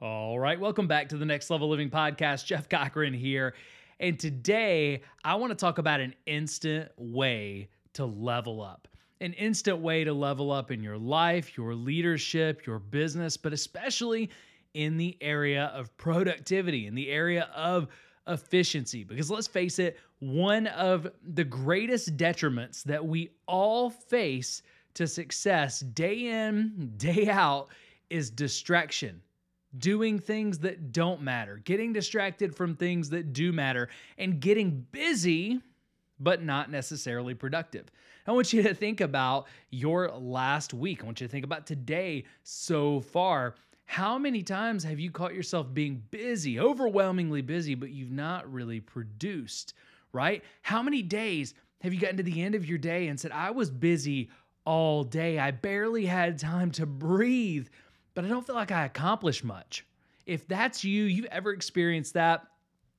All right, welcome back to the Next Level Living podcast. Jeff Cochran here. And today I want to talk about an instant way to level up. An instant way to level up in your life, your leadership, your business, but especially in the area of productivity, in the area of efficiency. Because let's face it, one of the greatest detriments that we all face to success day in, day out is distraction doing things that don't matter, getting distracted from things that do matter, and getting busy, but not necessarily productive. I want you to think about your last week. I want you to think about today so far. How many times have you caught yourself being busy, overwhelmingly busy, but you've not really produced, right? How many days have you gotten to the end of your day and said, I was busy all day, I barely had time to breathe? But I don't feel like I accomplished much. If that's you, you've ever experienced that,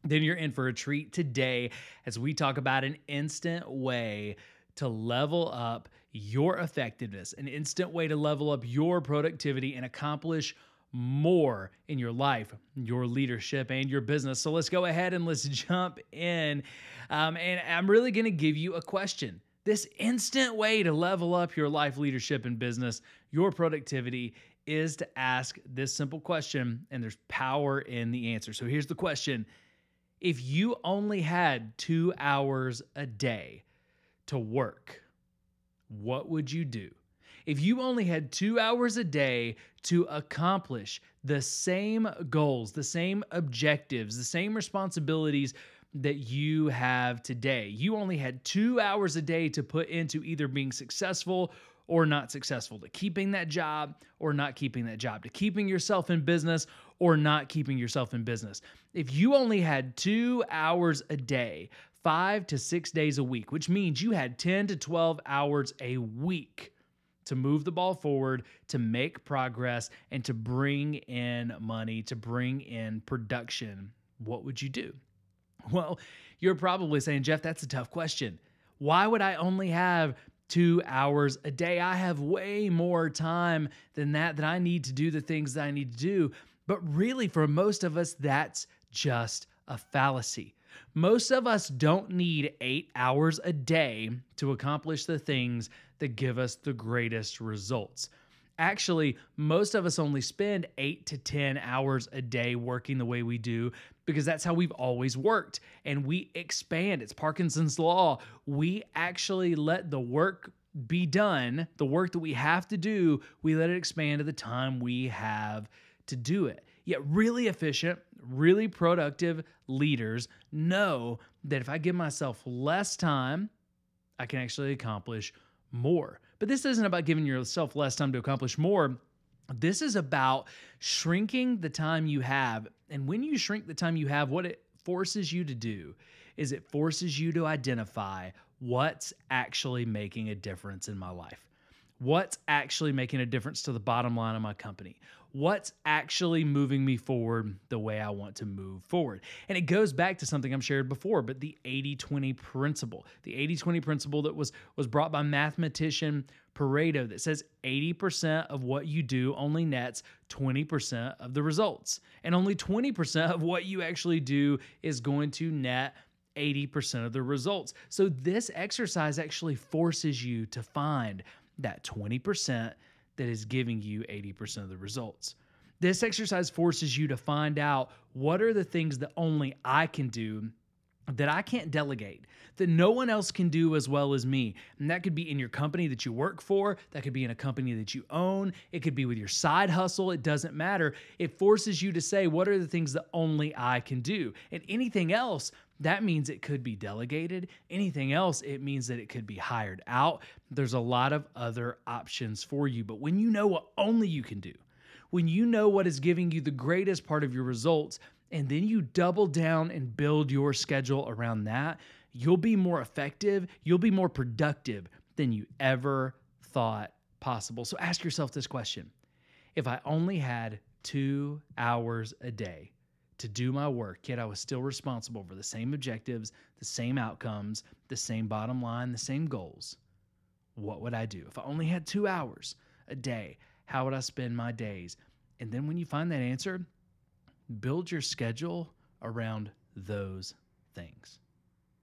then you're in for a treat today as we talk about an instant way to level up your effectiveness, an instant way to level up your productivity and accomplish more in your life, your leadership, and your business. So let's go ahead and let's jump in. Um, and I'm really going to give you a question. This instant way to level up your life, leadership, and business, your productivity is to ask this simple question, and there's power in the answer. So here's the question If you only had two hours a day to work, what would you do? If you only had two hours a day to accomplish the same goals, the same objectives, the same responsibilities that you have today, you only had two hours a day to put into either being successful or not successful, to keeping that job or not keeping that job, to keeping yourself in business or not keeping yourself in business. If you only had two hours a day, five to six days a week, which means you had 10 to 12 hours a week to move the ball forward, to make progress, and to bring in money, to bring in production, what would you do? Well, you're probably saying, Jeff, that's a tough question. Why would I only have two hours a day. I have way more time than that that I need to do the things that I need to do. But really, for most of us, that's just a fallacy. Most of us don't need eight hours a day to accomplish the things that give us the greatest results. Actually, most of us only spend eight to 10 hours a day working the way we do because that's how we've always worked. And we expand. It's Parkinson's Law. We actually let the work be done, the work that we have to do, we let it expand to the time we have to do it. Yet, really efficient, really productive leaders know that if I give myself less time, I can actually accomplish more. But this isn't about giving yourself less time to accomplish more. This is about shrinking the time you have. And when you shrink the time you have, what it forces you to do is it forces you to identify what's actually making a difference in my life. What's actually making a difference to the bottom line of my company? What's actually moving me forward the way I want to move forward. And it goes back to something I've shared before, but the 80-20 principle. The 80-20 principle that was was brought by mathematician Pareto that says 80% of what you do only nets 20% of the results. And only 20% of what you actually do is going to net 80% of the results. So this exercise actually forces you to find that 20% that is giving you 80% of the results. This exercise forces you to find out what are the things that only I can do that I can't delegate, that no one else can do as well as me. And that could be in your company that you work for, that could be in a company that you own, it could be with your side hustle, it doesn't matter. It forces you to say, what are the things that only I can do? And anything else that means it could be delegated. Anything else, it means that it could be hired out. There's a lot of other options for you. But when you know what only you can do, when you know what is giving you the greatest part of your results, and then you double down and build your schedule around that, you'll be more effective, you'll be more productive than you ever thought possible. So ask yourself this question If I only had two hours a day, to do my work, yet I was still responsible for the same objectives, the same outcomes, the same bottom line, the same goals, what would I do? If I only had two hours a day, how would I spend my days? And then when you find that answer, build your schedule around those things.